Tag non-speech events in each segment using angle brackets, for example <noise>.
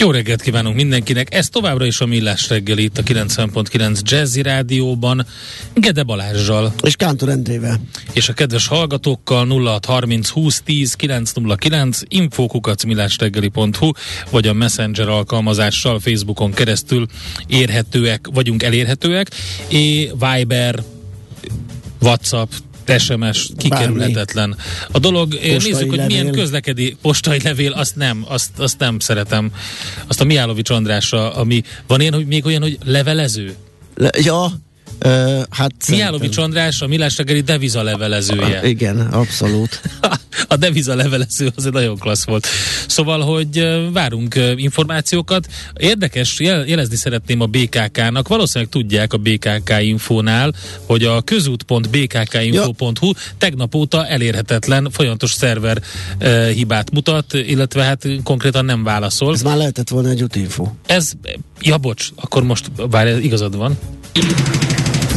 Jó reggelt kívánunk mindenkinek! Ez továbbra is a Millás reggeli itt a 90.9 Jazzy Rádióban, Gede Balázsjal. És Kántor Endrével. És a kedves hallgatókkal 0630 20 10 909 infókukac millásreggeli.hu vagy a Messenger alkalmazással Facebookon keresztül érhetőek, vagyunk elérhetőek, és Viber, WhatsApp, SMS kikerülhetetlen. A dolog, postai nézzük, hogy levél. milyen közlekedé postai levél, azt nem, azt, azt nem szeretem. Azt a Miálovics Andrásra, ami van ilyen, hogy még olyan, hogy levelező? Le, ja, Uh, hát Miálovics András a Millás reggeli deviza levelezője. Uh, igen, abszolút. <laughs> a deviza levelező az egy nagyon klassz volt. Szóval, hogy várunk információkat. Érdekes, jel- jelezni szeretném a BKK-nak, valószínűleg tudják a BKK infónál, hogy a közút.bkkinfo.hu ja. tegnap óta elérhetetlen, folyamatos szerver uh, hibát mutat, illetve hát konkrétan nem válaszol. Ez már lehetett volna egy útinfo. Ez, ja bocs, akkor most várj, igazad van.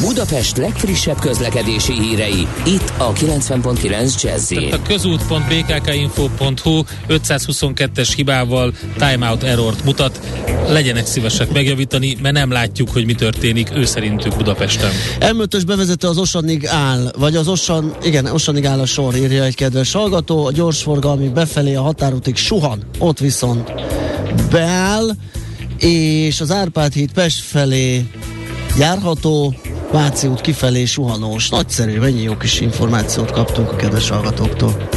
Budapest legfrissebb közlekedési hírei, itt a 90.9 jazz A közút.bkkinfo.hu 522-es hibával timeout errort mutat. Legyenek szívesek megjavítani, mert nem látjuk, hogy mi történik ő szerintük Budapesten. M5-ös bevezető az Osanig áll, vagy az Osan, igen, Osanig áll a sor, írja egy kedves hallgató. A gyorsforgalmi befelé a határútig suhan, ott viszont beáll, és az Árpád híd Pest felé járható, Váci út kifelé suhanós. Nagyszerű, mennyi jó kis információt kaptunk a kedves hallgatóktól.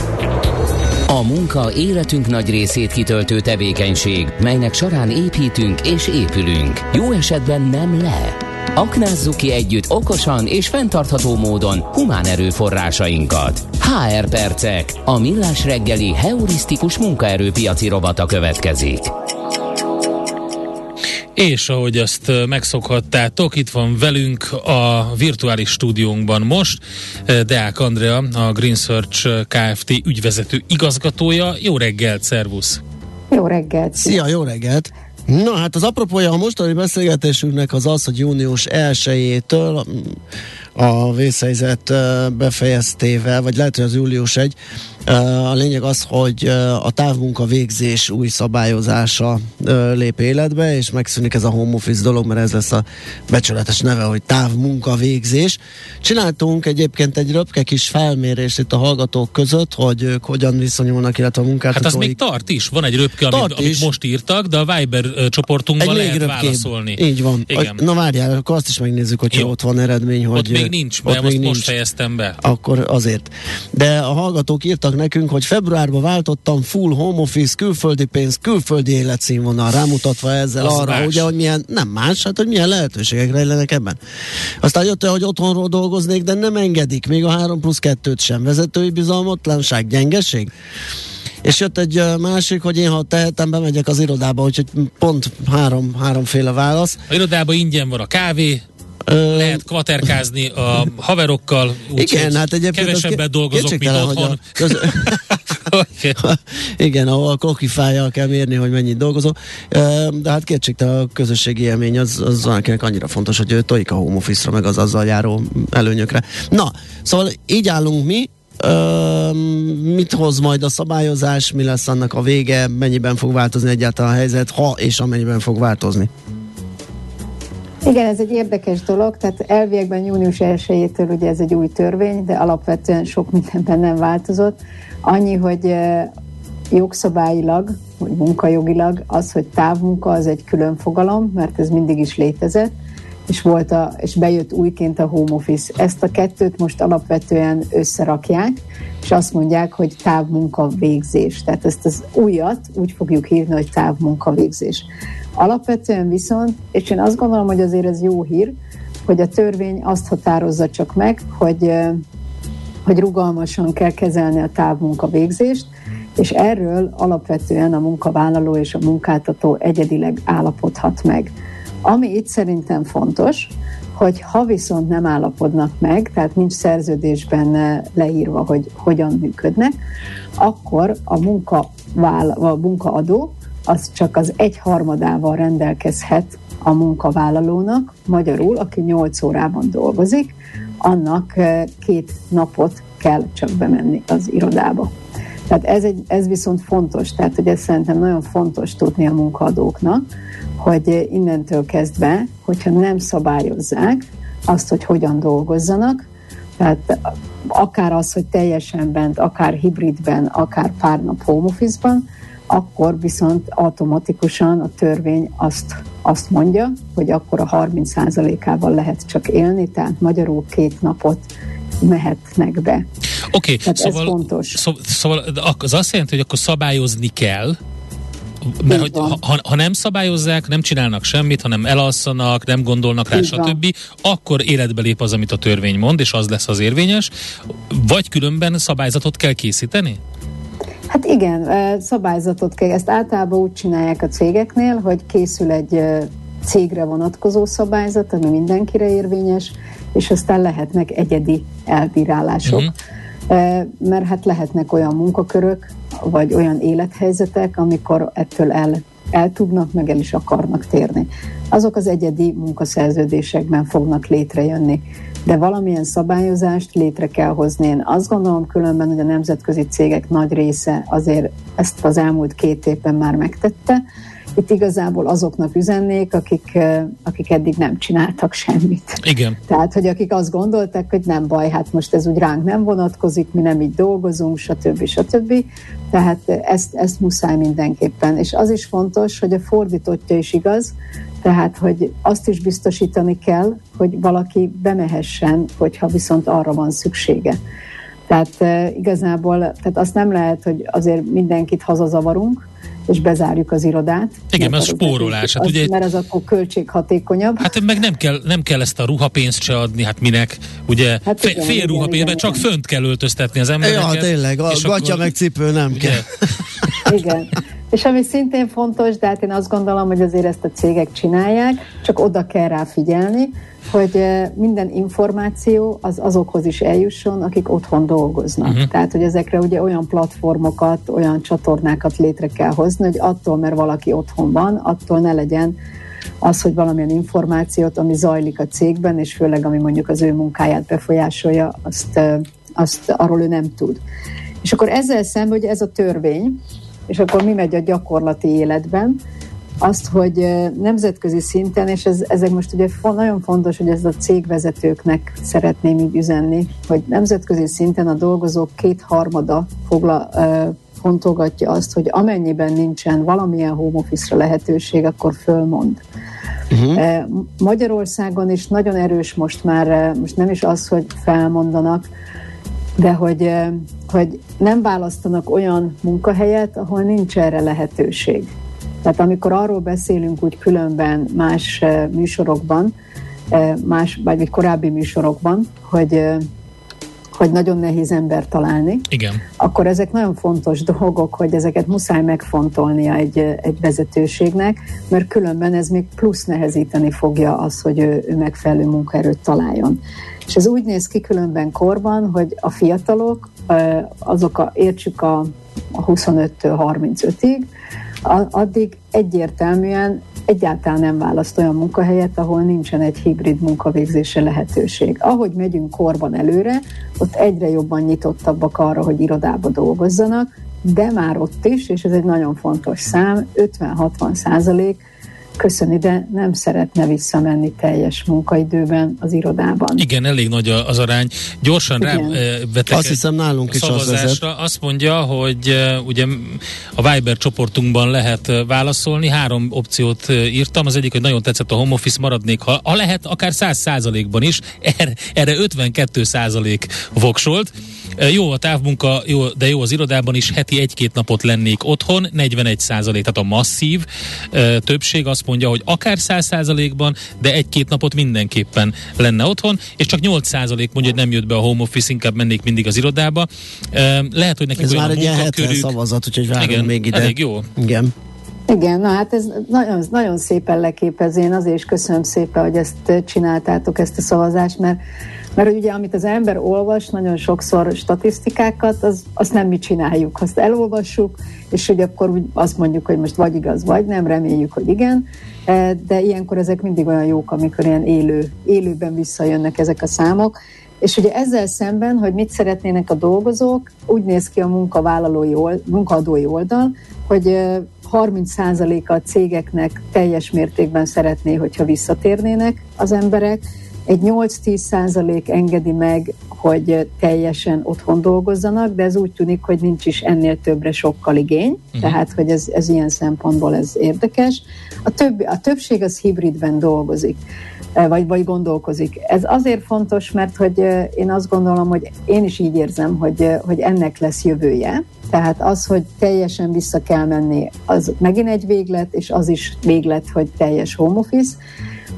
A munka életünk nagy részét kitöltő tevékenység, melynek során építünk és épülünk. Jó esetben nem le. Aknázzuk ki együtt okosan és fenntartható módon humán erőforrásainkat. HR Percek, a millás reggeli heurisztikus munkaerőpiaci robata következik. És ahogy azt megszokhattátok, itt van velünk a virtuális stúdiónkban most Deák Andrea, a Green Search Kft. ügyvezető igazgatója. Jó reggelt, szervusz! Jó reggelt! Szia, jó reggelt! Na hát az apropója a mostani beszélgetésünknek az az, hogy június 1-től a vészhelyzet befejeztével, vagy lehet, hogy az július 1, a lényeg az, hogy a távmunka végzés új szabályozása lép életbe, és megszűnik ez a home office dolog, mert ez lesz a becsületes neve, hogy távmunka végzés. Csináltunk egyébként egy röpke kis felmérést itt a hallgatók között, hogy ők hogyan viszonyulnak, illetve a munkáltatóik. Hát az még tart is, van egy röpke, amit, amit most írtak, de a Viber csoportunkban egy lehet röpkébb. válaszolni. Így van. Igen. Na várjál, akkor azt is megnézzük, hogy ott van eredmény, hogy... Ott még nincs, mert most, nincs. most fejeztem be. Akkor azért. De a hallgatók írtak írtak nekünk, hogy februárban váltottam full home office, külföldi pénz, külföldi életszínvonal, rámutatva ezzel Az arra, más. ugye, hogy milyen, nem más, hát hogy milyen lehetőségek rejlenek ebben. Aztán jött hogy otthonról dolgoznék, de nem engedik, még a 3 plusz 2-t sem. Vezetői bizalmatlanság, gyengeség. És jött egy másik, hogy én ha tehetem, bemegyek az irodába, úgyhogy pont három, háromféle válasz. A irodában ingyen van a kávé, lehet kvaterkázni a haverokkal, úgy, igen, hát egyébként kevesebbet dolgozok, mint otthon. Köz... <laughs> <laughs> igen, ahol klokifájjal kell mérni, hogy mennyit dolgozol. De hát kétségtelen a közösségi élmény az, az valakinek annyira fontos, hogy ő tojik a home office-ra, meg az azzal járó előnyökre. Na, szóval így állunk mi, Ö, mit hoz majd a szabályozás, mi lesz annak a vége, mennyiben fog változni egyáltalán a helyzet, ha és amennyiben fog változni? Igen, ez egy érdekes dolog, tehát elviekben június 1-től ugye ez egy új törvény, de alapvetően sok mindenben nem változott. Annyi, hogy jogszabályilag, vagy munkajogilag az, hogy távmunka az egy külön fogalom, mert ez mindig is létezett, és, volt a, és bejött újként a home office. Ezt a kettőt most alapvetően összerakják, és azt mondják, hogy távmunka végzés. Tehát ezt az újat úgy fogjuk hívni, hogy távmunka végzés. Alapvetően viszont, és én azt gondolom, hogy azért ez jó hír, hogy a törvény azt határozza csak meg, hogy hogy rugalmasan kell kezelni a távmunkavégzést, és erről alapvetően a munkavállaló és a munkáltató egyedileg állapodhat meg. Ami itt szerintem fontos, hogy ha viszont nem állapodnak meg, tehát nincs szerződésben leírva, hogy hogyan működnek, akkor a, munka, a munkaadó az csak az egyharmadával rendelkezhet a munkavállalónak, magyarul, aki 8 órában dolgozik, annak két napot kell csak bemenni az irodába. Tehát ez, egy, ez viszont fontos, tehát hogy ez szerintem nagyon fontos tudni a munkaadóknak, hogy innentől kezdve, hogyha nem szabályozzák azt, hogy hogyan dolgozzanak, tehát akár az, hogy teljesen bent, akár hibridben, akár pár nap home office-ban, akkor viszont automatikusan a törvény azt, azt mondja, hogy akkor a 30%-ával lehet csak élni, tehát magyarul két napot mehetnek be. Oké, okay, szóval, ez fontos. Szó, szóval az azt jelenti, hogy akkor szabályozni kell, mert hogy ha, ha nem szabályozzák, nem csinálnak semmit, hanem elalszanak, nem gondolnak rá, stb., akkor életbe lép az, amit a törvény mond, és az lesz az érvényes, vagy különben szabályzatot kell készíteni? Hát igen, szabályzatot kell. Ezt általában úgy csinálják a cégeknél, hogy készül egy cégre vonatkozó szabályzat, ami mindenkire érvényes, és aztán lehetnek egyedi elbírálások. Uh-huh. Mert hát lehetnek olyan munkakörök, vagy olyan élethelyzetek, amikor ettől el, el tudnak, meg el is akarnak térni. Azok az egyedi munkaszerződésekben fognak létrejönni de valamilyen szabályozást létre kell hozni. Én azt gondolom különben, hogy a nemzetközi cégek nagy része azért ezt az elmúlt két évben már megtette, itt igazából azoknak üzennék, akik, akik eddig nem csináltak semmit. Igen. Tehát, hogy akik azt gondolták, hogy nem baj, hát most ez úgy ránk nem vonatkozik, mi nem így dolgozunk, stb. stb. Tehát ezt, ezt muszáj mindenképpen. És az is fontos, hogy a fordítottja is igaz, tehát, hogy azt is biztosítani kell, hogy valaki bemehessen, hogyha viszont arra van szüksége. Tehát igazából tehát azt nem lehet, hogy azért mindenkit hazazavarunk, és bezárjuk az irodát. Igen, mert az spórolás. Hát, ugye, mert az akkor költséghatékonyabb. Hát meg nem kell, nem kell ezt a ruhapénzt se adni, hát minek, ugye hát igen, fél ruhapénzt, mert csak fönt kell öltöztetni az embereket. Ja, tényleg, a gatya akkor... meg cipő nem ugye? kell. <laughs> Igen. És ami szintén fontos, de hát én azt gondolom, hogy azért ezt a cégek csinálják, csak oda kell rá figyelni, hogy minden információ az azokhoz is eljusson, akik otthon dolgoznak. Uh-huh. Tehát, hogy ezekre ugye olyan platformokat, olyan csatornákat létre kell hozni, hogy attól, mert valaki otthon van, attól ne legyen az, hogy valamilyen információt, ami zajlik a cégben, és főleg ami mondjuk az ő munkáját befolyásolja, azt, azt arról ő nem tud. És akkor ezzel szemben, hogy ez a törvény, és akkor mi megy a gyakorlati életben, azt, hogy nemzetközi szinten, és ez, ezek most ugye nagyon fontos, hogy ez a cégvezetőknek szeretném így üzenni, hogy nemzetközi szinten a dolgozók kétharmada fogla, fontolgatja azt, hogy amennyiben nincsen valamilyen home office lehetőség, akkor fölmond. Uh-huh. Magyarországon is nagyon erős most már, most nem is az, hogy felmondanak, de hogy, hogy nem választanak olyan munkahelyet, ahol nincs erre lehetőség. Tehát amikor arról beszélünk úgy különben más műsorokban, más, vagy korábbi műsorokban, hogy hogy nagyon nehéz ember találni, Igen. akkor ezek nagyon fontos dolgok, hogy ezeket muszáj megfontolnia egy, egy vezetőségnek, mert különben ez még plusz nehezíteni fogja az, hogy ő, ő megfelelő munkaerőt találjon. És ez úgy néz ki különben korban, hogy a fiatalok, azok a, értsük a, a 25-től 35-ig, addig egyértelműen egyáltalán nem választ olyan munkahelyet, ahol nincsen egy hibrid munkavégzése lehetőség. Ahogy megyünk korban előre, ott egyre jobban nyitottabbak arra, hogy irodába dolgozzanak, de már ott is, és ez egy nagyon fontos szám, 50-60 százalék köszöni, de nem szeretne visszamenni teljes munkaidőben az irodában. Igen, elég nagy az arány. Gyorsan rá vetek Azt hiszem nálunk is az vezet. Azt mondja, hogy ugye a Viber csoportunkban lehet válaszolni. Három opciót írtam. Az egyik, hogy nagyon tetszett a home office, maradnék, ha, ha lehet, akár 100 százalékban is. Erre, erre 52 százalék voksolt. Jó a távmunka, jó, de jó az irodában is, heti egy-két napot lennék otthon, 41 százalék, tehát a masszív többség azt mondja, hogy akár 100 százalékban, de egy-két napot mindenképpen lenne otthon, és csak 8 százalék mondja, hogy nem jött be a home office, inkább mennék mindig az irodába. Lehet, hogy nekik Ez olyan már a egy ilyen 70 munkakörük. szavazat, úgyhogy várunk Igen, még ide. elég jó. Igen. Igen, na hát ez nagyon, nagyon szépen leképez. Én azért is köszönöm szépen, hogy ezt csináltátok, ezt a szavazást, mert, mert ugye amit az ember olvas, nagyon sokszor statisztikákat, az, azt nem mi csináljuk. Azt elolvassuk, és hogy akkor úgy azt mondjuk, hogy most vagy igaz, vagy nem, reméljük, hogy igen, E, de ilyenkor ezek mindig olyan jók, amikor ilyen élő, élőben visszajönnek ezek a számok. És ugye ezzel szemben, hogy mit szeretnének a dolgozók, úgy néz ki a munkavállalói old, munkaadói oldal, hogy e, 30%-a a cégeknek teljes mértékben szeretné, hogyha visszatérnének az emberek, egy 8-10% engedi meg, hogy teljesen otthon dolgozzanak, de ez úgy tűnik, hogy nincs is ennél többre sokkal igény, uh-huh. tehát hogy ez, ez ilyen szempontból ez érdekes. A, többi, a többség az hibridben dolgozik vagy, vagy gondolkozik. Ez azért fontos, mert hogy én azt gondolom, hogy én is így érzem, hogy, hogy ennek lesz jövője. Tehát az, hogy teljesen vissza kell menni, az megint egy véglet, és az is véglet, hogy teljes home office,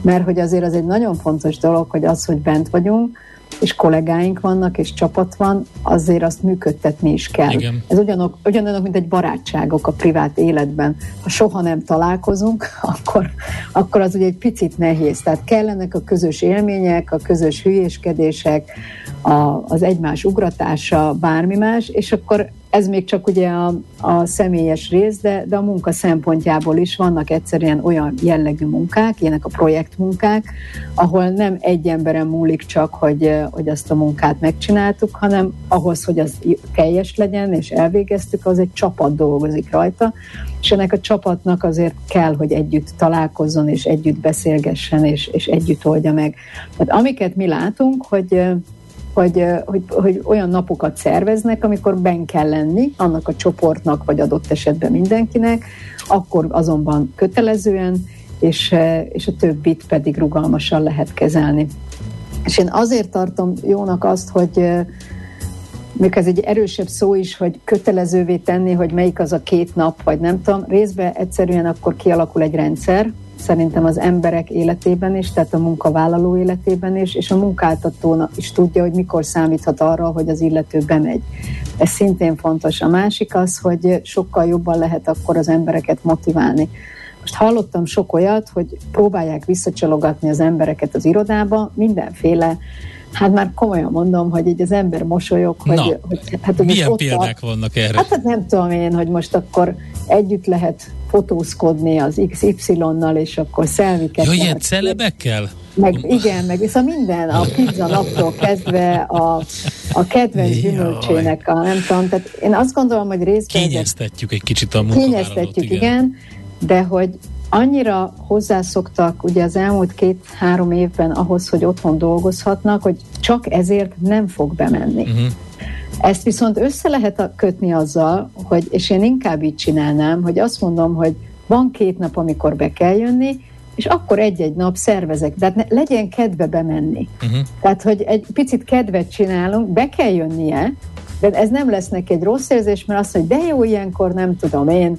mert hogy azért az egy nagyon fontos dolog, hogy az, hogy bent vagyunk, és kollégáink vannak, és csapat van, azért azt működtetni is kell. Igen. Ez ugyanok, ugyanolyanok, mint egy barátságok a privát életben. Ha soha nem találkozunk, <laughs> akkor, akkor az ugye egy picit nehéz. Tehát kellenek a közös élmények, a közös hülyéskedések, a, az egymás ugratása, bármi más, és akkor ez még csak ugye a, a személyes rész, de, de a munka szempontjából is vannak egyszerűen olyan jellegű munkák, ilyenek a projektmunkák, ahol nem egy emberen múlik csak, hogy, hogy azt a munkát megcsináltuk, hanem ahhoz, hogy az teljes legyen, és elvégeztük, az egy csapat dolgozik rajta, és ennek a csapatnak azért kell, hogy együtt találkozzon, és együtt beszélgessen, és, és együtt oldja meg. Tehát amiket mi látunk, hogy hogy, hogy, hogy olyan napokat szerveznek, amikor ben kell lenni annak a csoportnak, vagy adott esetben mindenkinek, akkor azonban kötelezően, és, és a többit pedig rugalmasan lehet kezelni. És én azért tartom jónak azt, hogy még ez egy erősebb szó is, hogy kötelezővé tenni, hogy melyik az a két nap, vagy nem tudom, részben egyszerűen akkor kialakul egy rendszer, szerintem az emberek életében is, tehát a munkavállaló életében is, és a munkáltató is tudja, hogy mikor számíthat arra, hogy az illető bemegy. Ez szintén fontos. A másik az, hogy sokkal jobban lehet akkor az embereket motiválni. Most hallottam sok olyat, hogy próbálják visszacsalogatni az embereket az irodába, mindenféle Hát már komolyan mondom, hogy így az ember mosolyog, hogy, Na, hogy hát, hogy milyen ott példák a, vannak erre? Hát, hát nem tudom én, hogy most akkor együtt lehet fotózkodni az XY-nal, és akkor szelviket. Jó, lehet ilyen celebekkel? meg, igen, meg viszont minden, a pizza naptól kezdve a, a kedvenc Jaj. gyümölcsének, a nem tudom, tehát én azt gondolom, hogy részben... Kényeztetjük egy kicsit a. Kényeztetjük, igen. igen, de hogy annyira hozzászoktak ugye az elmúlt két-három évben ahhoz, hogy otthon dolgozhatnak, hogy csak ezért nem fog bemenni. Uh-huh. Ezt viszont össze lehet kötni azzal, hogy, és én inkább így csinálnám, hogy azt mondom, hogy van két nap, amikor be kell jönni, és akkor egy-egy nap szervezek, de hát ne, legyen kedve bemenni. Uh-huh. Tehát, hogy egy picit kedvet csinálunk, be kell jönnie, de ez nem lesz neki egy rossz érzés, mert azt mondja, de jó, ilyenkor nem tudom én,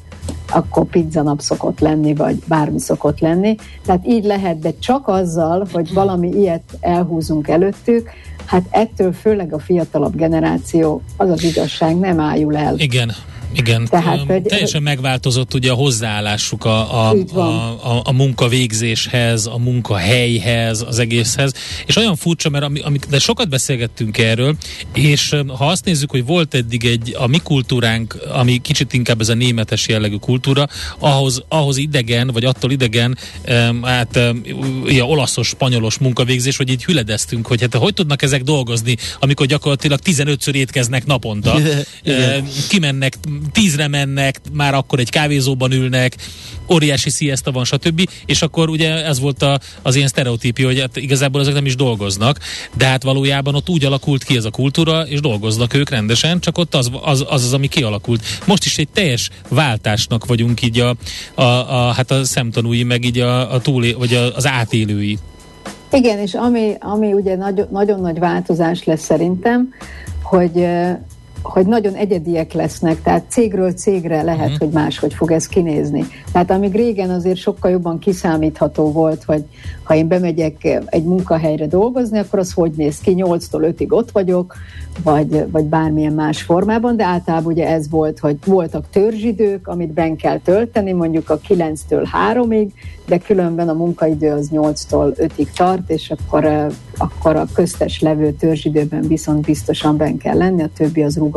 akkor pizza nap szokott lenni, vagy bármi szokott lenni. Tehát így lehet, de csak azzal, hogy valami ilyet elhúzunk előttük, hát ettől főleg a fiatalabb generáció, az az igazság, nem ájul el. Igen. Igen, Tehát, hogy- teljesen megváltozott ugye a hozzáállásuk a, a, a, a, a munkavégzéshez, a munkahelyhez, az egészhez, és olyan furcsa, mert ami, ami, de sokat beszélgettünk erről, és ha azt nézzük, hogy volt eddig egy, a mi kultúránk, ami kicsit inkább ez a németes jellegű kultúra, ahhoz, ahhoz idegen, vagy attól idegen, hát ilyen olaszos, spanyolos munkavégzés, hogy így hüledeztünk, hogy hát hogy tudnak ezek dolgozni, amikor gyakorlatilag 15-ször étkeznek naponta, kimennek, tízre mennek, már akkor egy kávézóban ülnek, óriási siesta van, stb. És akkor ugye ez volt a, az ilyen sztereotípia, hogy hát igazából ezek nem is dolgoznak, de hát valójában ott úgy alakult ki ez a kultúra, és dolgoznak ők rendesen, csak ott az az, az, az ami kialakult. Most is egy teljes váltásnak vagyunk így a, a, a hát a szemtanúi, meg így a, a túlé, vagy a, az átélői. Igen, és ami, ami ugye nagy, nagyon nagy változás lesz szerintem, hogy hogy nagyon egyediek lesznek, tehát cégről cégre lehet, uh-huh. hogy máshogy fog ez kinézni. Tehát amíg régen azért sokkal jobban kiszámítható volt, hogy ha én bemegyek egy munkahelyre dolgozni, akkor az hogy néz ki, 8-tól 5-ig ott vagyok, vagy, vagy bármilyen más formában, de általában ugye ez volt, hogy voltak törzsidők, amit ben kell tölteni, mondjuk a 9-től 3-ig, de különben a munkaidő az 8-tól 5-ig tart, és akkor, akkor a köztes levő törzsidőben viszont biztosan ben kell lenni, a többi az rugalmas.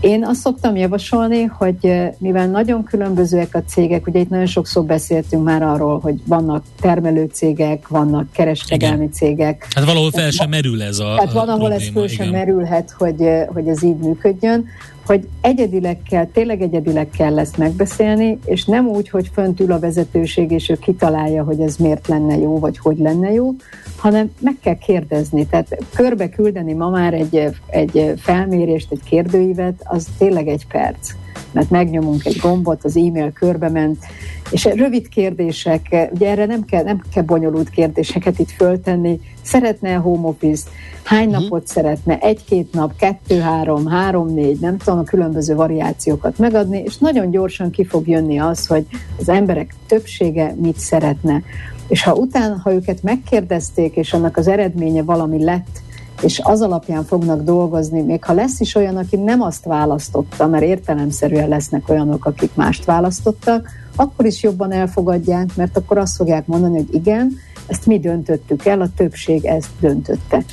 Én azt szoktam javasolni, hogy mivel nagyon különbözőek a cégek, ugye itt nagyon sokszor beszéltünk már arról, hogy vannak termelő cégek, vannak kereskedelmi igen. cégek. Hát valahol fel sem merül ez a Tehát van, ahol probléma, ez föl sem merülhet, hogy, hogy ez így működjön hogy egyedileg kell, tényleg egyedileg kell ezt megbeszélni, és nem úgy, hogy fönt ül a vezetőség, és ő kitalálja, hogy ez miért lenne jó, vagy hogy lenne jó, hanem meg kell kérdezni. Tehát körbe küldeni ma már egy, egy felmérést, egy kérdőívet, az tényleg egy perc mert megnyomunk egy gombot, az e-mail körbe ment, és rövid kérdések, ugye erre nem kell, nem kell bonyolult kérdéseket itt föltenni, szeretne a home office, hány uh-huh. napot szeretne, egy-két nap, kettő-három, három-négy, nem tudom, a különböző variációkat megadni, és nagyon gyorsan ki fog jönni az, hogy az emberek többsége mit szeretne. És ha utána, ha őket megkérdezték, és annak az eredménye valami lett, és az alapján fognak dolgozni, még ha lesz is olyan, aki nem azt választotta, mert értelemszerűen lesznek olyanok, akik mást választottak, akkor is jobban elfogadják, mert akkor azt fogják mondani, hogy igen, ezt mi döntöttük el, a többség ezt döntötte.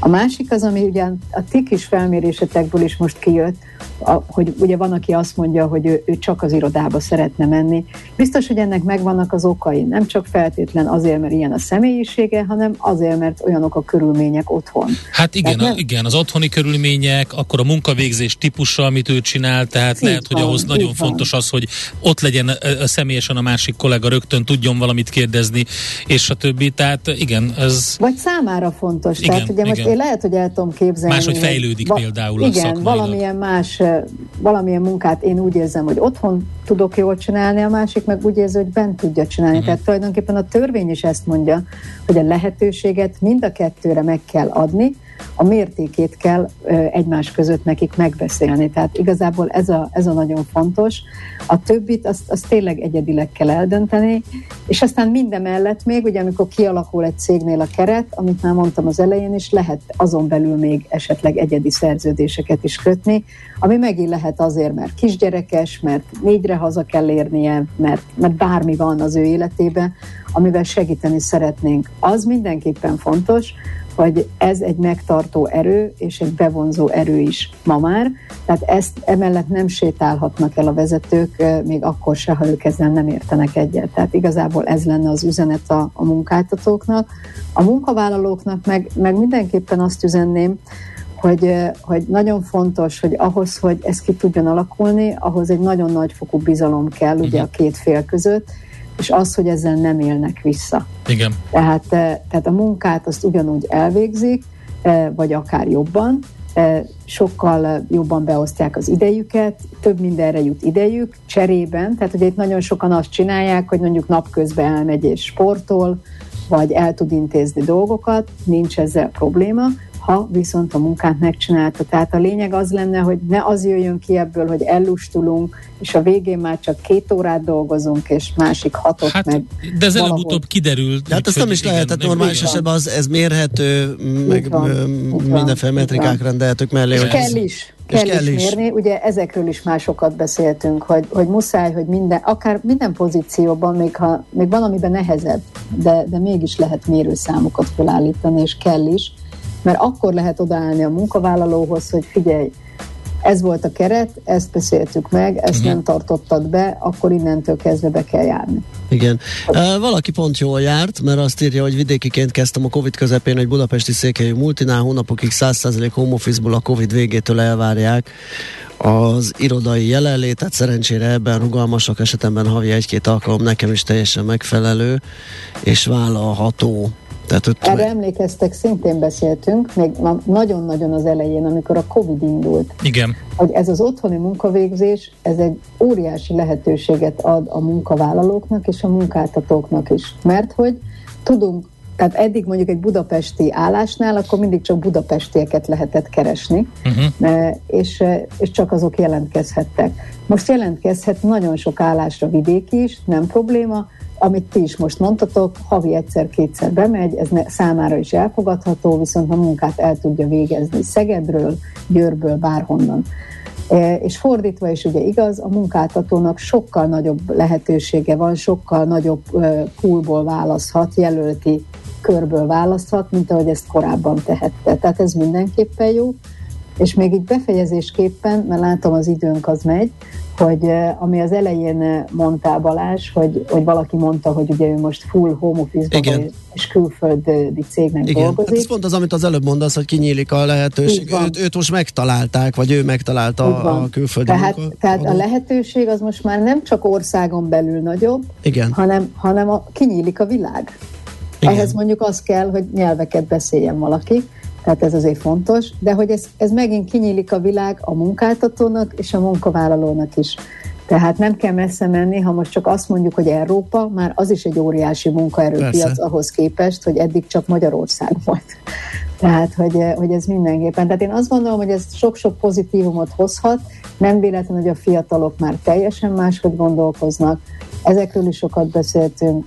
A másik az, ami ugye a ti kis felmérésetekből is most kijött, a, hogy ugye van, aki azt mondja, hogy ő, ő csak az irodába szeretne menni. Biztos, hogy ennek megvannak az okai. Nem csak feltétlen azért, mert ilyen a személyisége, hanem azért, mert olyanok a körülmények otthon. Hát igen, nem... a, igen az otthoni körülmények, akkor a munkavégzés típusa, amit ő csinál, tehát így lehet, van, hogy ahhoz nagyon van. fontos az, hogy ott legyen a, a személyesen a másik kollega, rögtön tudjon valamit kérdezni, és a többi. Tehát igen, ez... Vagy számára fontos. Igen, tehát ugye igen. most én lehet, hogy el tudom képzelni. Máshogy fejlődik va- például Igen, a valamilyen más valamilyen munkát én úgy érzem, hogy otthon tudok jól csinálni, a másik meg úgy érzi, hogy bent tudja csinálni. Uh-huh. Tehát tulajdonképpen a törvény is ezt mondja, hogy a lehetőséget mind a kettőre meg kell adni, a mértékét kell egymás között nekik megbeszélni. Tehát igazából ez a, ez a nagyon fontos. A többit azt, azt tényleg egyedileg kell eldönteni, és aztán minden mellett még, ugye amikor kialakul egy cégnél a keret, amit már mondtam az elején is, lehet azon belül még esetleg egyedi szerződéseket is kötni, ami megint lehet azért, mert kisgyerekes, mert négyre haza kell érnie, mert, mert bármi van az ő életében, amivel segíteni szeretnénk. Az mindenképpen fontos, hogy ez egy megtartó erő és egy bevonzó erő is ma már. Tehát ezt emellett nem sétálhatnak el a vezetők, még akkor se, ha ők ezzel nem értenek egyet. Tehát igazából ez lenne az üzenet a, a munkáltatóknak. A munkavállalóknak meg, meg mindenképpen azt üzenném, hogy, hogy nagyon fontos, hogy ahhoz, hogy ez ki tudjon alakulni, ahhoz egy nagyon nagy fokú bizalom kell ugye a két fél között, és az, hogy ezzel nem élnek vissza. Igen. Tehát, eh, tehát a munkát azt ugyanúgy elvégzik, eh, vagy akár jobban, eh, sokkal jobban beosztják az idejüket, több mindenre jut idejük cserében, tehát ugye itt nagyon sokan azt csinálják, hogy mondjuk napközben elmegy és sportol, vagy el tud intézni dolgokat, nincs ezzel probléma, ha viszont a munkát megcsinálta. Tehát a lényeg az lenne, hogy ne az jöjjön ki ebből, hogy ellustulunk, és a végén már csak két órát dolgozunk, és másik hatot hát, meg. De ez előbb-utóbb kiderült. De hát ezt nem is lehet, tehát normális esetben az, ez mérhető, meg mindenféle metrikák rendelhetők mellé. És kell is. Kell, és kell is, is mérni. Ugye ezekről is másokat beszéltünk, hogy, hogy muszáj, hogy minden, akár minden pozícióban, még, ha, még van, amiben nehezebb, de, de mégis lehet mérőszámokat felállítani, és kell is mert akkor lehet odaállni a munkavállalóhoz, hogy figyelj, ez volt a keret, ezt beszéltük meg, ezt uh-huh. nem tartottad be, akkor innentől kezdve be kell járni. Igen. Uh, valaki pont jól járt, mert azt írja, hogy vidékiként kezdtem a Covid közepén egy budapesti székhelyű multinál, hónapokig 100% home office-ból a Covid végétől elvárják az irodai jelenlétet, szerencsére ebben rugalmasak esetemben havi egy-két alkalom nekem is teljesen megfelelő és vállalható. Tehát ott Erre meg... emlékeztek, szintén beszéltünk, még nagyon-nagyon az elején, amikor a Covid indult. Igen. Hogy ez az otthoni munkavégzés, ez egy óriási lehetőséget ad a munkavállalóknak és a munkáltatóknak is. Mert hogy tudunk tehát eddig mondjuk egy budapesti állásnál, akkor mindig csak budapestieket lehetett keresni, uh-huh. és, és csak azok jelentkezhettek. Most jelentkezhet nagyon sok állásra vidéki is, nem probléma, amit ti is most mondtatok, havi egyszer-kétszer bemegy, ez ne, számára is elfogadható, viszont a munkát el tudja végezni Szegedről, Győrből, bárhonnan. E, és fordítva is ugye igaz, a munkáltatónak sokkal nagyobb lehetősége van, sokkal nagyobb poolból választhat, jelölti körből választhat, mint ahogy ezt korábban tehette. Tehát ez mindenképpen jó. És még így befejezésképpen, mert látom az időnk az megy, hogy ami az elején mondtál Balázs, hogy, hogy valaki mondta, hogy ugye ő most full home office és külföldi cégnek Igen. dolgozik. Hát ez pont az, amit az előbb mondasz, hogy kinyílik a lehetőség. Őt, őt most megtalálták, vagy ő megtalálta a külföldi Tehát, munka, tehát a lehetőség az most már nem csak országon belül nagyobb, Igen. hanem, hanem a, kinyílik a világ. Igen. Ehhez mondjuk az kell, hogy nyelveket beszéljen valaki tehát ez azért fontos, de hogy ez, ez megint kinyílik a világ a munkáltatónak és a munkavállalónak is. Tehát nem kell messze menni, ha most csak azt mondjuk, hogy Európa, már az is egy óriási munkaerőpiac Persze. ahhoz képest, hogy eddig csak Magyarország volt. Tehát, hogy, hogy ez mindenképpen. Tehát én azt gondolom, hogy ez sok-sok pozitívumot hozhat, nem véletlen, hogy a fiatalok már teljesen máshogy gondolkoznak, Ezekről is sokat beszéltünk,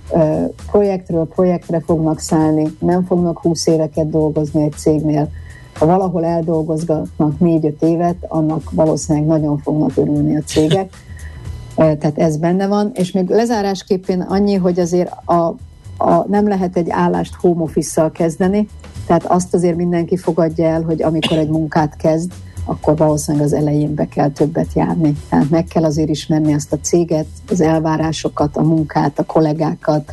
projektről projektre fognak szállni, nem fognak 20 éveket dolgozni egy cégnél. Ha valahol eldolgozgatnak 4-5 évet, annak valószínűleg nagyon fognak örülni a cégek. Tehát ez benne van. És még lezárásképpen annyi, hogy azért a, a, nem lehet egy állást home office kezdeni, tehát azt azért mindenki fogadja el, hogy amikor egy munkát kezd, akkor valószínűleg az elején be kell többet járni. Tehát meg kell azért ismerni ezt a céget, az elvárásokat, a munkát, a kollégákat,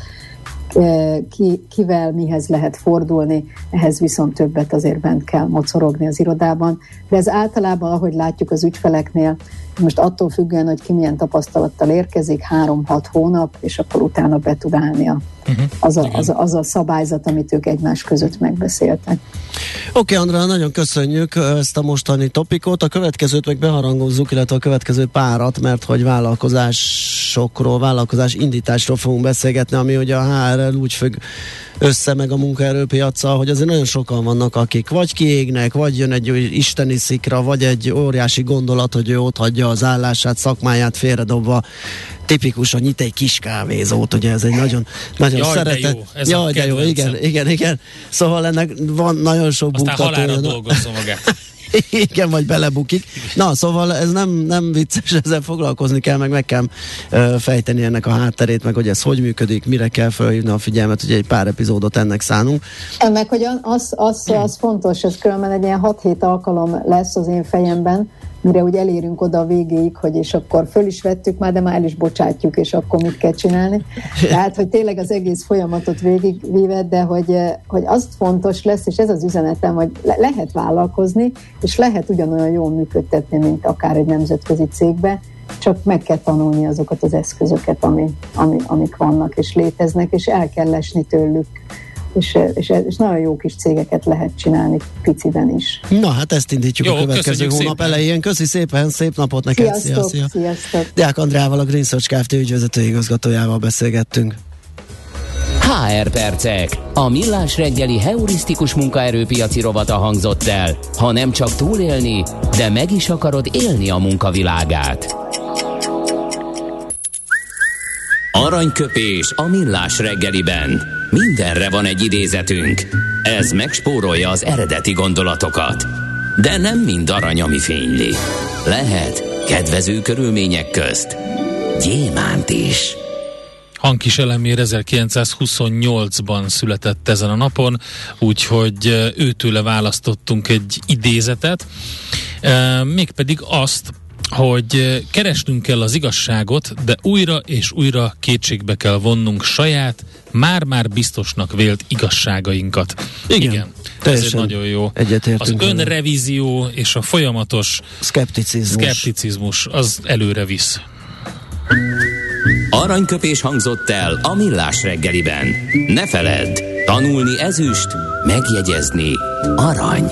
ki, kivel mihez lehet fordulni, ehhez viszont többet azért bent kell mocorogni az irodában. De ez általában, ahogy látjuk az ügyfeleknél, most attól függően, hogy ki milyen tapasztalattal érkezik, három-hat hónap, és akkor utána be tud állni a, uh-huh. az, a, az, a, az a szabályzat, amit ők egymás között megbeszéltek. Oké, okay, Andrá, nagyon köszönjük ezt a mostani topikot. A következőt meg beharangozzuk, illetve a következő párat, mert hogy vállalkozásokról, vállalkozás indításról fogunk beszélgetni, ami ugye a HRL úgy függ össze meg a munkaerőpiacsal, hogy azért nagyon sokan vannak, akik vagy kiégnek, vagy jön egy isteni szikra, vagy egy óriási gondolat, hogy ő ott hagyja az állását, szakmáját félredobva tipikusan nyit egy kis kávézót, ugye ez egy nagyon, nagyon Jaj, szeretett. De jó, ez Jaj, de jó, igen, igen, igen. Szóval ennek van nagyon sok Aztán buktatója. Aztán dolgozza magát. <laughs> Igen, vagy belebukik. Na, szóval ez nem, nem vicces, <laughs> ezzel foglalkozni kell, meg meg kell ö, fejteni ennek a hátterét, meg hogy ez hogy működik, mire kell felhívni a figyelmet, hogy egy pár epizódot ennek szánunk. Ennek, hogy az, az, az fontos, ez különben egy ilyen 6-7 alkalom lesz az én fejemben, mire úgy elérünk oda a végéig, hogy és akkor föl is vettük már, de már el is bocsátjuk, és akkor mit kell csinálni. Tehát, hogy tényleg az egész folyamatot végigvívet, de hogy, hogy az fontos lesz, és ez az üzenetem, hogy le- lehet vállalkozni, és lehet ugyanolyan jól működtetni, mint akár egy nemzetközi cégbe, csak meg kell tanulni azokat az eszközöket, ami, ami, amik vannak és léteznek, és el kell lesni tőlük és, és, és nagyon jó kis cégeket lehet csinálni piciben is. Na hát ezt indítjuk jó, a következő hónap szépen. elején. Köszi szépen, szép napot neked! Sziasztok! Szia, szia. sziasztok. Deák Andrával, a Green Search Kft. ügyvezető igazgatójával beszélgettünk. HR percek. A millás reggeli heurisztikus munkaerőpiaci rovata hangzott el. Ha nem csak túlélni, de meg is akarod élni a munkavilágát. Aranyköpés a millás reggeliben. Mindenre van egy idézetünk. Ez megspórolja az eredeti gondolatokat. De nem mind arany, ami fényli. Lehet kedvező körülmények közt gyémánt is. Hankis Elemér 1928-ban született ezen a napon, úgyhogy őtőle választottunk egy idézetet, mégpedig azt, hogy keresnünk kell az igazságot, de újra és újra kétségbe kell vonnunk saját, már-már biztosnak vélt igazságainkat. Igen. Igen. Ez nagyon jó. Az önrevízió és a folyamatos szkepticizmus. szkepticizmus az előre visz. Aranyköpés hangzott el a millás reggeliben. Ne feledd, tanulni ezüst, megjegyezni arany.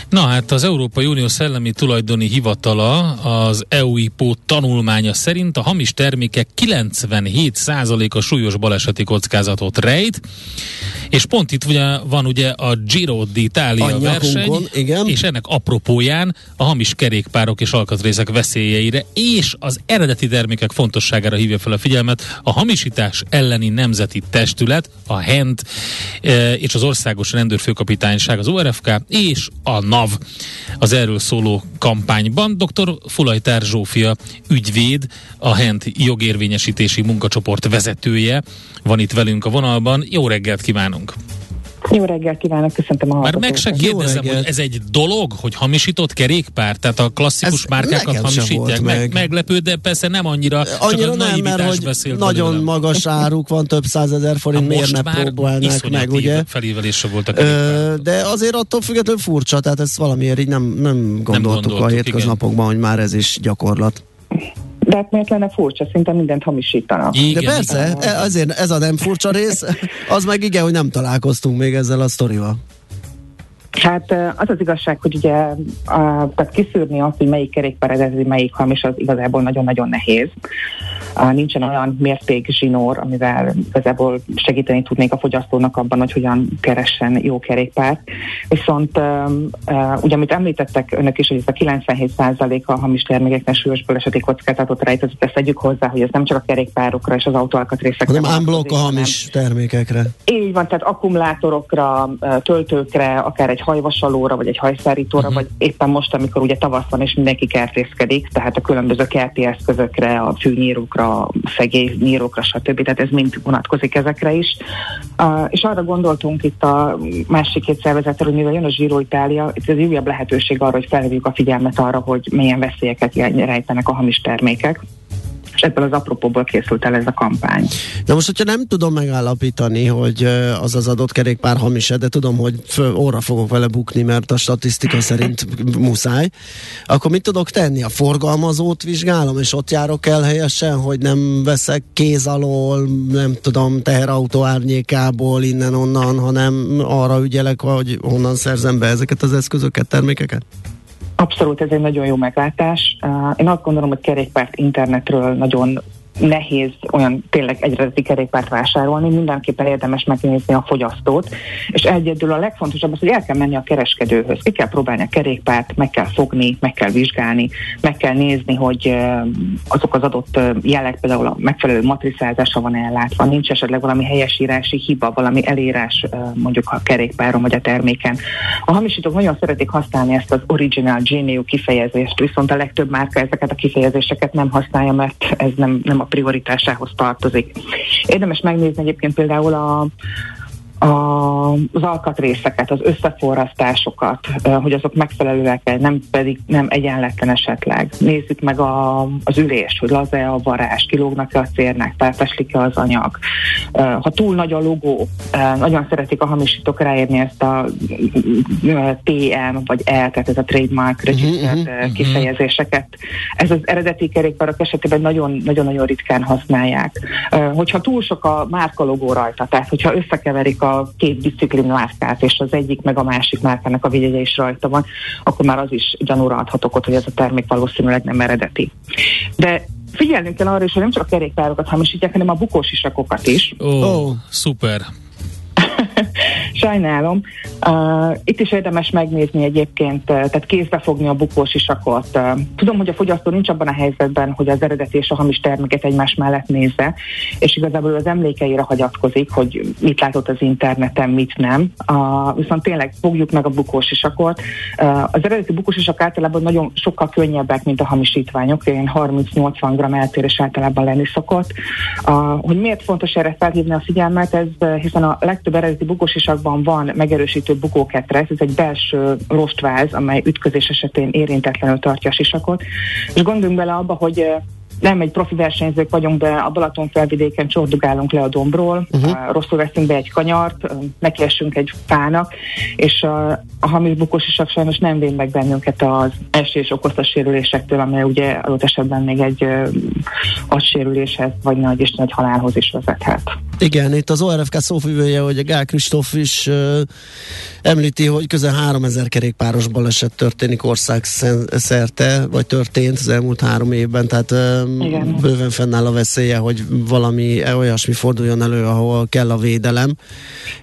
Na hát az Európai Unió Szellemi Tulajdoni Hivatala az EUIPO tanulmánya szerint a hamis termékek 97%-a súlyos baleseti kockázatot rejt, és pont itt ugye van ugye a Giro d'Italia verseny, igen. és ennek apropóján a hamis kerékpárok és alkatrészek veszélyeire és az eredeti termékek fontosságára hívja fel a figyelmet a hamisítás elleni nemzeti testület, a HENT e, és az Országos Rendőrfőkapitányság, az ORFK és a NAV az erről szóló kampányban. Dr. Fulajtár Zsófia ügyvéd, a HENT jogérvényesítési munkacsoport vezetője van itt velünk a vonalban. Jó reggelt kívánunk! Jó reggel kívánok, köszöntöm a Már meg se kérdezem, hogy ez egy dolog, hogy hamisított kerékpár, tehát a klasszikus ez márkákat hamisítják, meg. meg, meglepő, de persze nem annyira, annyira csak a nem, mert hogy nagyon belőle. magas áruk van, több százezer forint, miért ne próbálnak meg, ugye? Felívelésre voltak. Ö, de azért attól függetlenül furcsa, tehát ezt valamiért így nem, nem gondoltuk, nem gondoltuk a hétköznapokban, hogy már ez is gyakorlat. De hát miért lenne furcsa? Szinte mindent hamisítanak. Igen, De persze, igen. azért ez a nem furcsa rész, az meg igen, hogy nem találkoztunk még ezzel a sztorival. Hát az az igazság, hogy ugye a, tehát kiszűrni azt, hogy melyik kerékpár eredeti, melyik hamis, az igazából nagyon-nagyon nehéz nincsen olyan mérték zsinór, amivel igazából segíteni tudnék a fogyasztónak abban, hogy hogyan keressen jó kerékpárt. Viszont ugye, amit említettek önök is, hogy ez a 97% a hamis termékeknek súlyos baleseti kockázatot rejt, ezt tegyük hozzá, hogy ez nem csak a kerékpárokra és az autóalkatrészekre. Hanem unblock a hamis termékekre. Így van, tehát akkumulátorokra, töltőkre, akár egy hajvasalóra, vagy egy hajszárítóra, uh-huh. vagy éppen most, amikor ugye tavasz van, és mindenki kertészkedik, tehát a különböző kerti eszközökre, a fűnyírókra, nyírókra, szegélynyírókra, stb. Tehát ez mind vonatkozik ezekre is. Uh, és arra gondoltunk itt a másik két szervezettel, hogy mivel jön a Giro Itália, itt egy újabb lehetőség arra, hogy felhívjuk a figyelmet arra, hogy milyen veszélyeket rejtenek a hamis termékek és ebből az apropóból készült el ez a kampány. Na most, hogyha nem tudom megállapítani, hogy az az adott kerékpár hamis de tudom, hogy óra fogok vele bukni, mert a statisztika szerint <laughs> muszáj, akkor mit tudok tenni? A forgalmazót vizsgálom, és ott járok el helyesen, hogy nem veszek kéz alól, nem tudom, teherautó árnyékából, innen-onnan, hanem arra ügyelek, hogy honnan szerzem be ezeket az eszközöket, termékeket? Abszolút, ez egy nagyon jó meglátás. Én azt gondolom, hogy kerékpárt internetről nagyon nehéz olyan tényleg egyredeti kerékpárt vásárolni, mindenképpen érdemes megnézni a fogyasztót, és egyedül a legfontosabb az, hogy el kell menni a kereskedőhöz, ki kell próbálni a kerékpárt, meg kell fogni, meg kell vizsgálni, meg kell nézni, hogy azok az adott jelek, például a megfelelő matricázása van ellátva, nincs esetleg valami helyesírási hiba, valami elérás mondjuk a kerékpáron vagy a terméken. A hamisítók nagyon szeretik használni ezt az original genius kifejezést, viszont a legtöbb márka ezeket a kifejezéseket nem használja, mert ez nem, nem a prioritásához tartozik. Érdemes megnézni egyébként például a az alkatrészeket, az összeforrasztásokat, hogy azok megfelelőek, nem pedig nem egyenletlen esetleg. Nézzük meg a, az ülés, hogy laza a varázs, kilógnak-e a cérnek, felfeslik-e az anyag. Ha túl nagy a logó, nagyon szeretik a hamisítók ráérni ezt a TM vagy E, tehát ez a trademark mhm, registered uh-huh, kifejezéseket. Ez az eredeti kerékpárok esetében nagyon-nagyon ritkán használják. Hogyha túl sok a márka logó rajta, tehát hogyha összekeverik a két disziplin márkát, és az egyik meg a másik márkának a vigyegye is rajta van, akkor már az is gyanúra adhat okot, hogy ez a termék valószínűleg nem eredeti. De figyelnünk kell arra is, hogy nem csak a kerékpárokat hamisítják, hanem a bukós isakokat is. Ó, oh, oh. szuper! Sajnálom. Uh, itt is érdemes megnézni egyébként, uh, tehát kézbe fogni a bukós isakot. Uh, tudom, hogy a fogyasztó nincs abban a helyzetben, hogy az eredeti és a hamis terméket egymás mellett nézze, és igazából az emlékeire hagyatkozik, hogy mit látott az interneten, mit nem. Uh, viszont tényleg fogjuk meg a bukós isakot. Uh, az eredeti bukós isak általában nagyon sokkal könnyebbek, mint a hamisítványok, ilyen 30-80 g eltérés általában lenni szokott. Uh, hogy miért fontos erre felhívni a figyelmet, ez hiszen a legtöbb eredeti bukós isakban van megerősítő bukóketrec, ez egy belső rostváz, amely ütközés esetén érintetlenül tartja a sisakot. És gondoljunk bele abba, hogy nem egy profi versenyzők vagyunk, de a Balaton felvidéken csordugálunk le a dombról, uh-huh. rosszul veszünk be egy kanyart, nekiessünk egy fának, és a, a hamis bukósisak sajnos nem vén meg bennünket az esés okozta sérülésektől, amely ugye adott esetben még egy agysérüléshez, vagy nagy Isten egy halálhoz is vezethet. Igen, itt az ORFK szófűvője, hogy a Gál Kristóf is uh, említi, hogy közel 3000 kerékpáros baleset történik országszerte, vagy történt az elmúlt három évben, tehát uh, bőven fennáll a veszélye, hogy valami olyasmi forduljon elő, ahol kell a védelem.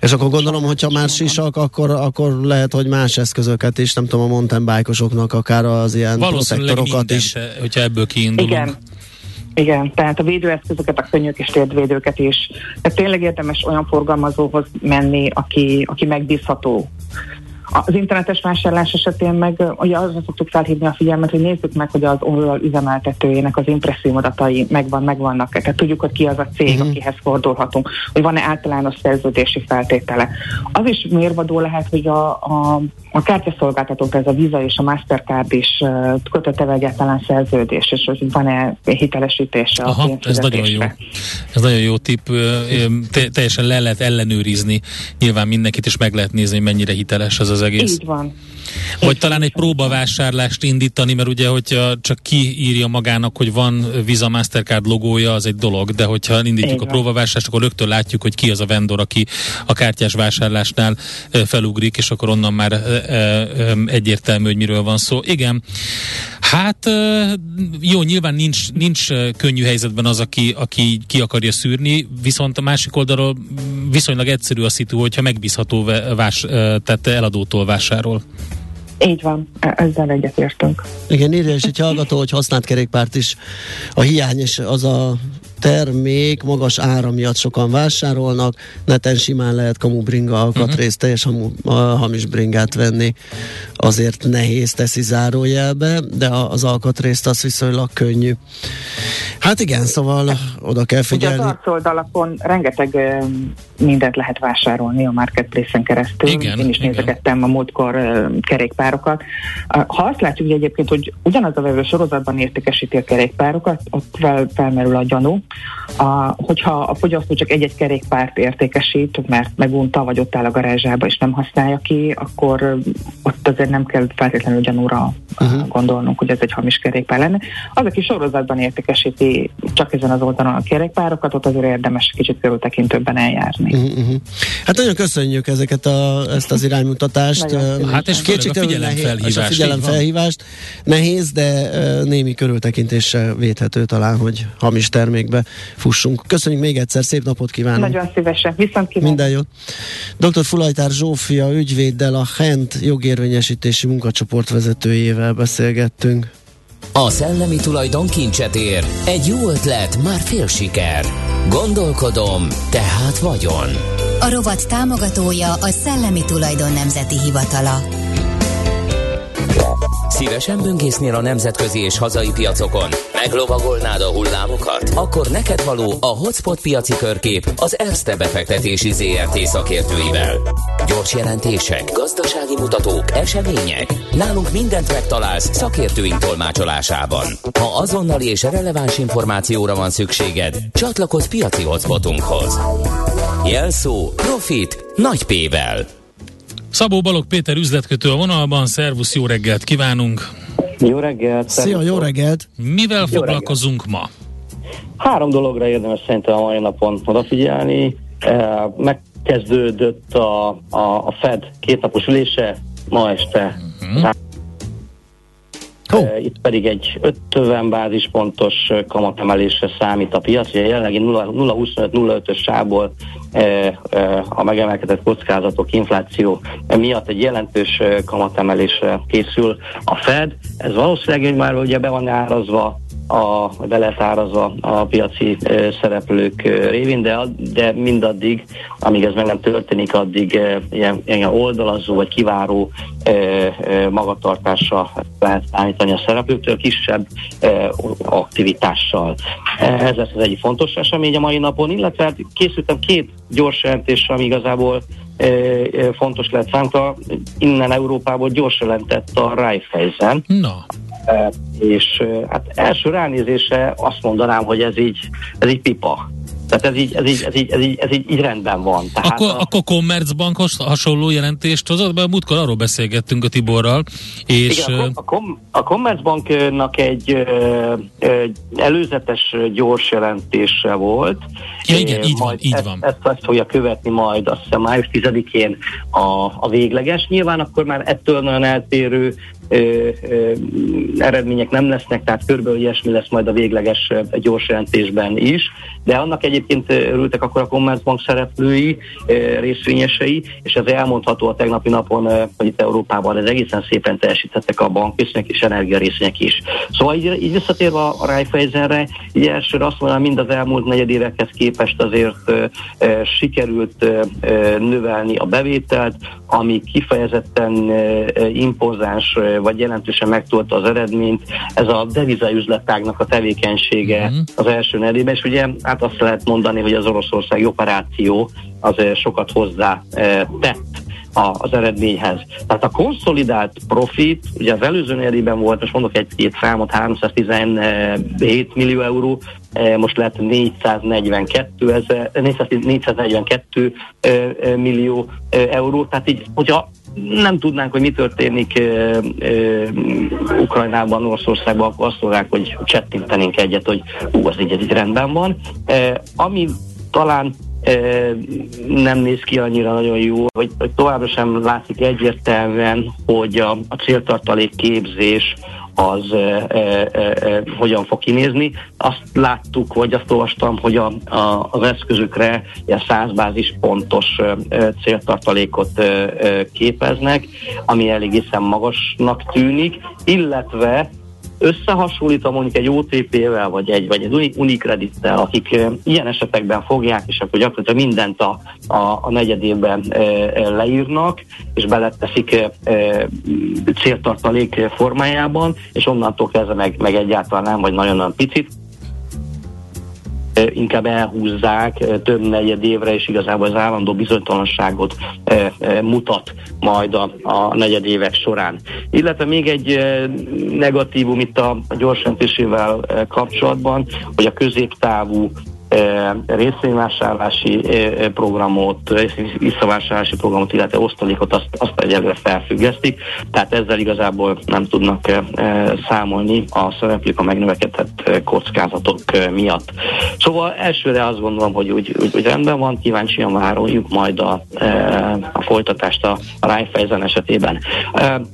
És akkor gondolom, hogyha már sisak, akkor, akkor lehet, hogy más eszközöket is, nem tudom, a mountain bike akár az ilyen protektorokat is. hogyha ebből kiindulunk. Igen. Igen, tehát a védőeszközöket, a könnyűk és térdvédőket is. Tehát tényleg érdemes olyan forgalmazóhoz menni, aki, aki megbízható, az internetes vásárlás esetén meg ugye azra szoktuk felhívni a figyelmet, hogy nézzük meg, hogy az oldal üzemeltetőjének az impresszív adatai megvan, megvannak. Tehát tudjuk, hogy ki az a cég, uh-huh. akihez fordulhatunk, hogy van-e általános szerződési feltétele. Az is mérvadó lehet, hogy a, a, a kártyaszolgáltatók, ez a Visa és a Mastercard is uh, kötött egyáltalán szerződés, és hogy van-e hitelesítése Aha, a ez nagyon jó. Ez nagyon jó tipp. Te, teljesen le lehet ellenőrizni. Nyilván mindenkit is meg lehet nézni, mennyire hiteles ez az egész. Így van. Vagy Én talán egy próbavásárlást indítani, mert ugye, hogyha csak kiírja magának, hogy van Visa Mastercard logója, az egy dolog, de hogyha indítjuk Így a próbavásárlást, akkor rögtön látjuk, hogy ki az a vendor, aki a kártyás vásárlásnál felugrik, és akkor onnan már egyértelmű, hogy miről van szó. Igen, hát jó, nyilván nincs, nincs könnyű helyzetben az, aki, aki ki akarja szűrni, viszont a másik oldalról viszonylag egyszerű a szitu, hogyha megbízható vás, tehát eladótól vásárol. Így van, e- ezzel egyetértünk. Igen, írja is egy hallgató, hogy használt kerékpárt is a hiány, és az a termék magas ára miatt sokan vásárolnak, neten simán lehet kamu bringa alkatrészt, uh-huh. teljes hamu, a hamis bringát venni, azért nehéz teszi zárójelbe, de az alkatrészt az viszonylag könnyű. Hát igen, szóval oda kell figyelni. Ugye az arcoldalakon rengeteg mindent lehet vásárolni a marketplace-en keresztül. Igen, Én is igen. nézegettem a múltkor kerékpárokat. Ha azt látjuk hogy egyébként, hogy ugyanaz a vevő sorozatban értékesíti a kerékpárokat, ott fel, felmerül a gyanú, a, hogyha a fogyasztó csak egy-egy kerékpárt értékesít, mert megunta, vagy ott áll a garázsába és nem használja ki, akkor ott azért nem kell feltétlenül gyanúra uh-huh. gondolnunk, hogy ez egy hamis kerékpár lenne. Az, aki sorozatban értékesíti csak ezen az oldalon a kerékpárokat, ott azért érdemes kicsit körültekintőbben eljárni. Uh-huh. Hát nagyon köszönjük ezeket a, ezt az iránymutatást. hát és a figyelemfelhívást. A figyelemfelhívást. Nehéz, de némi körültekintéssel védhető talán, hogy hamis termékbe fussunk. Köszönjük még egyszer, szép napot kívánunk. Nagyon szívesen, viszont kívánok. Minden jót. Dr. Fulajtár Zsófia ügyvéddel a HENT jogérvényesítési munkacsoport vezetőjével beszélgettünk. A szellemi tulajdon kincset ér. Egy jó ötlet, már fél siker. Gondolkodom, tehát vagyon. A rovat támogatója a Szellemi Tulajdon Nemzeti Hivatala. Szívesen böngésznél a nemzetközi és hazai piacokon? Meglovagolnád a hullámokat? Akkor neked való a Hotspot piaci körkép az Erste befektetési ZRT szakértőivel. Gyors jelentések, gazdasági mutatók, események. Nálunk mindent megtalálsz szakértőink tolmácsolásában. Ha azonnali és releváns információra van szükséged, csatlakozz piaci hotspotunkhoz. Jelszó Profit Nagy P-vel. Szabó Balog Péter üzletkötő a vonalban, szervusz, jó reggelt kívánunk! Jó reggelt! Szia, jó reggelt! Mivel jó foglalkozunk reggelt. ma? Három dologra érdemes szerintem a mai napon odafigyelni. Megkezdődött a, a, a Fed kétnapos ülése ma este. Uh-huh. Oh. Itt pedig egy 50 bázispontos kamatemelésre számít a piac. Ugye jelenlegi 0,25-0,5-ös sából a megemelkedett kockázatok, infláció miatt egy jelentős kamatemelésre készül a Fed. Ez valószínűleg már ugye be van árazva a, be lehet árazva a piaci szereplők révén, de, de mindaddig, amíg ez meg nem történik, addig ilyen, ilyen oldalazó vagy kiváró magatartásra lehet számítani a szereplőktől, kisebb aktivitással. Ez lesz az egyik fontos esemény a mai napon, illetve hát készültem két gyors jelentés, ami igazából fontos lett számunkra. Innen Európából gyors jelentett a Raiffeisen. Na és hát első ránézésre azt mondanám, hogy ez így, ez így pipa. Tehát ez így, ez így, ez így, ez így, ez így, így rendben van. Tehát akkor, a... akkor Commerzbankhoz hasonló jelentést hozott, mert múltkor arról beszélgettünk a Tiborral. És Igen, a, Com- a Commerzbanknak egy ö, előzetes gyors jelentése volt. Ja, igen, így van, így ezt, van. Ezt, ezt fogja követni majd azt hiszem május 10-én a, a végleges. Nyilván akkor már ettől nagyon eltérő ö, ö, eredmények nem lesznek, tehát körülbelül ilyesmi lesz majd a végleges gyors jelentésben is, de annak egyébként örültek akkor a Commerzbank szereplői, részvényesei, és ez elmondható a tegnapi napon, hogy itt Európában ez egészen szépen teljesítettek a bankrészvények és energiarészvények is. Szóval így, így visszatérve a Raiffeisenre, így elsőre azt mondanám, mind az elmúlt negyedévekhez képest azért ö, sikerült ö, növelni a bevételt, ami kifejezetten ö, impozáns vagy jelentősen megtolta az eredményt. Ez a devizaüzletágnak a tevékenysége uh-huh. az első negyedében, és ugye hát azt lehet mondani, hogy az oroszországi operáció az sokat hozzá tett az eredményhez. Tehát a konszolidált profit, ugye az előző negyedében volt, most mondok egy-két számot, 317 millió euró, most lett 442, ezer, 442 millió euró, tehát így, hogyha nem tudnánk, hogy mi történik uh, uh, Ukrajnában, Oroszországban, akkor azt mondják, hogy csettintenénk egyet, hogy ú, az így, ez így rendben van. Uh, ami talán nem néz ki annyira nagyon jó, hogy, hogy továbbra sem látszik egyértelműen, hogy a, a céltartalék képzés az e, e, e, hogyan fog kinézni. Azt láttuk, vagy azt olvastam, hogy a, a, az eszközükre ilyen 100 bázis pontos e, céltartalékot e, e, képeznek, ami elég magasnak tűnik, illetve összehasonlítom mondjuk egy OTP-vel, vagy egy, vagy egy Unicredit-tel, akik ilyen esetekben fogják, és akkor gyakorlatilag mindent a, a, a negyedében e, e, leírnak, és beleteszik céltartalék formájában, és onnantól kezdve meg, meg egyáltalán nem, vagy nagyon-nagyon picit inkább elhúzzák több negyed évre, és igazából az állandó bizonytalanságot mutat majd a, a negyed évek során. Illetve még egy negatívum itt a gyorsjelentésével kapcsolatban, hogy a középtávú részvényvásárlási programot, visszavásárlási programot, illetve osztalékot azt, azt egyelőre felfüggesztik, tehát ezzel igazából nem tudnak számolni a szereplők a megnövekedett kockázatok miatt. Szóval elsőre azt gondolom, hogy úgy, úgy, úgy rendben van, kíváncsian várjuk majd a, a folytatást a, a Raiffeisen esetében.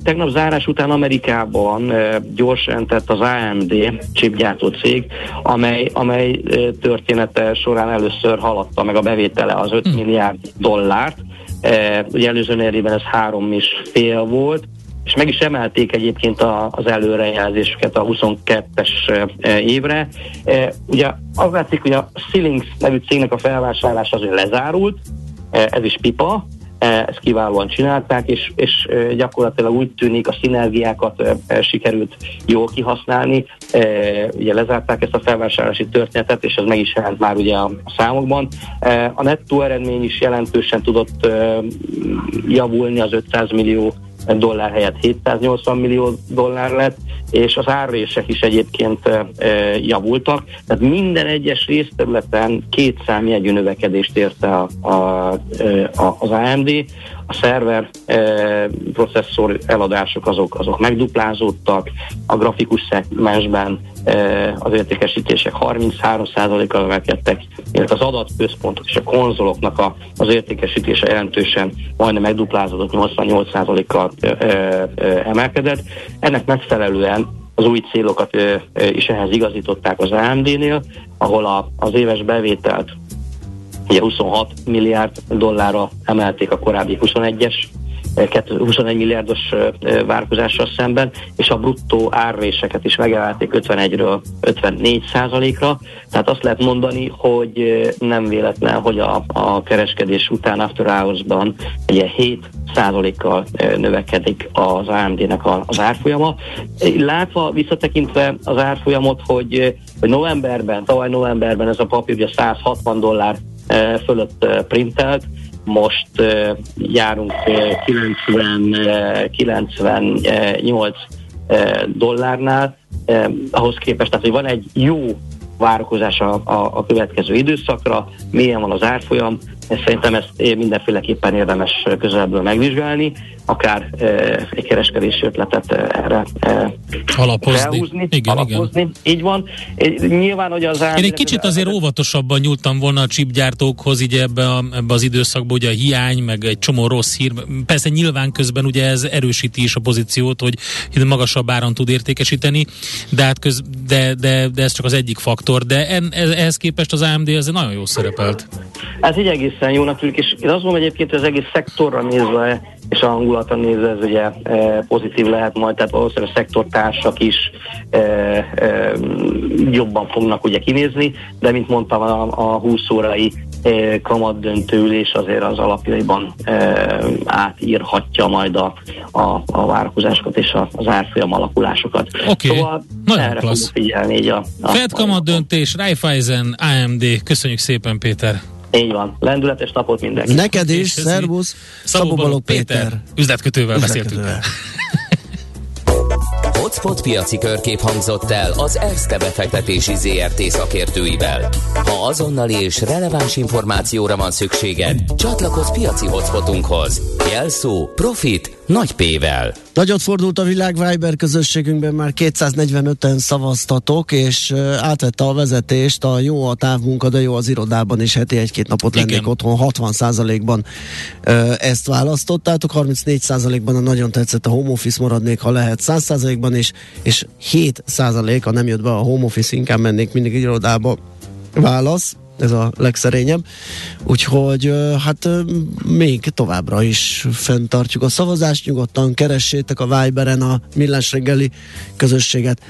Tegnap zárás után Amerikában gyorsan tett az AMD chipgyártó cég, amely, amely történet története során először haladta meg a bevétele az 5 hmm. milliárd dollárt. E, ugye előző negyedében ez három és fél volt, és meg is emelték egyébként a, az előrejelzésüket a 22-es e, évre. E, ugye az látszik, hogy a Ceilings nevű cégnek a felvásárlás azért lezárult, ez is pipa, ezt kiválóan csinálták, és, és e, gyakorlatilag úgy tűnik, a szinergiákat e, sikerült jól kihasználni. Ugye lezárták ezt a felvásárlási történetet, és ez meg is jelent már ugye a számokban. A nettó eredmény is jelentősen tudott javulni az 500 millió dollár helyett 780 millió dollár lett, és az árrések is egyébként javultak. Tehát minden egyes részterületen két számjegyű növekedést érte a, a, a, az AMD. A szerver e, processzor eladások azok, azok megduplázódtak, a grafikus szegmensben az értékesítések 33%-kal emelkedtek, illetve az adatközpontok és a konzoloknak a, az értékesítése jelentősen majdnem megduplázódott, 88%-kal emelkedett. Ennek megfelelően az új célokat is ehhez igazították az AMD-nél, ahol a, az éves bevételt ugye 26 milliárd dollárra emelték a korábbi 21-es 21 milliárdos várkozással szemben, és a bruttó árréseket is megemelték 51-ről 54 százalékra. Tehát azt lehet mondani, hogy nem véletlen, hogy a, a kereskedés után After Hours-ban ugye 7 százalékkal növekedik az AMD-nek az árfolyama. Látva, visszatekintve az árfolyamot, hogy, hogy novemberben, tavaly novemberben ez a papír ugye 160 dollár fölött printelt, most járunk uh, 90, uh, 98 dollárnál, ahhoz képest, tehát hogy van egy jó várakozás a, a, a következő időszakra, milyen van az árfolyam, Szerintem ezt mindenféleképpen érdemes közelebből megvizsgálni, akár e, egy kereskedési ötletet erre e, alapozni. Felhúzni, igen, alapozni. Igen. Így van. Nyilván, hogy az Én egy kicsit azért óvatosabban nyúltam volna a chipgyártókhoz, így ebbe, a, ebbe az időszakban, ugye a hiány, meg egy csomó rossz hír. Persze nyilván közben ugye ez erősíti is a pozíciót, hogy magasabb áron tud értékesíteni, de, hát köz, de, de, de ez csak az egyik faktor. De en, ehhez képest az AMD ez nagyon jó szerepelt. Ez egy egészen jónak tűnik, és én azt mondom egyébként, hogy az egész szektorra nézve, és a hangulatra nézve ez ugye e, pozitív lehet majd, tehát valószínűleg a szektortársak is e, e, jobban fognak ugye kinézni, de mint mondtam, a, a 20 órai e, kamat döntőülés azért az alapjaiban e, átírhatja majd a, a, a várakozásokat és a, az árfolyam alakulásokat. Oké, okay. szóval Nagyon erre klassz. figyelni így a, a Fed kamat döntés, Raiffeisen, AMD, köszönjük szépen Péter! Így van. Lendületes napot mindenki. Neked is, szervusz. Szabó Balog Péter. Péter. Üzletkötővel, Üzletkötővel beszéltünk. <laughs> Hotspot piaci körkép hangzott el az Erste befektetési ZRT szakértőivel. Ha azonnali és releváns információra van szükséged, csatlakozz piaci hotspotunkhoz. Jelszó Profit nagy P-vel. Nagyot fordult a világ Viber közösségünkben, már 245-en szavaztatok, és átvette a vezetést a jó a távmunka, de jó az irodában is heti egy-két napot lennék Igen. otthon, 60%-ban ezt választottátok, 34%-ban a nagyon tetszett a home office maradnék, ha lehet 100%-ban is, és 7% a nem jött be a home office, inkább mennék mindig irodába válasz ez a legszerényebb. Úgyhogy hát még továbbra is fenntartjuk a szavazást, nyugodtan keressétek a Viberen a Millás reggeli közösséget,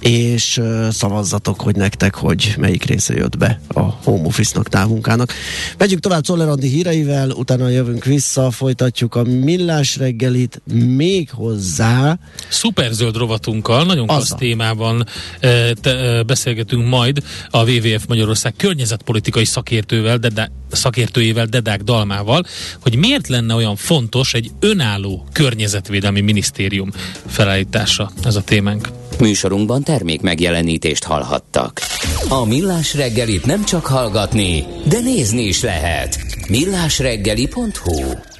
és szavazzatok, hogy nektek, hogy melyik része jött be a home office-nak, távmunkának. Megyünk tovább Czoller Andi híreivel, utána jövünk vissza, folytatjuk a millás reggelit még hozzá. Szuperzöld rovatunkkal, nagyon klassz témában te, beszélgetünk majd a WWF Magyarország környezetpolitikai szakértővel, de, szakértőjével, Dedák Dalmával, hogy miért lenne olyan fontos egy önálló környezetvédelmi minisztérium felállítása ez a témánk. Műsorunkban termék megjelenítést hallhattak. A Millás reggelit nem csak hallgatni, de nézni is lehet. millásreggeli.hu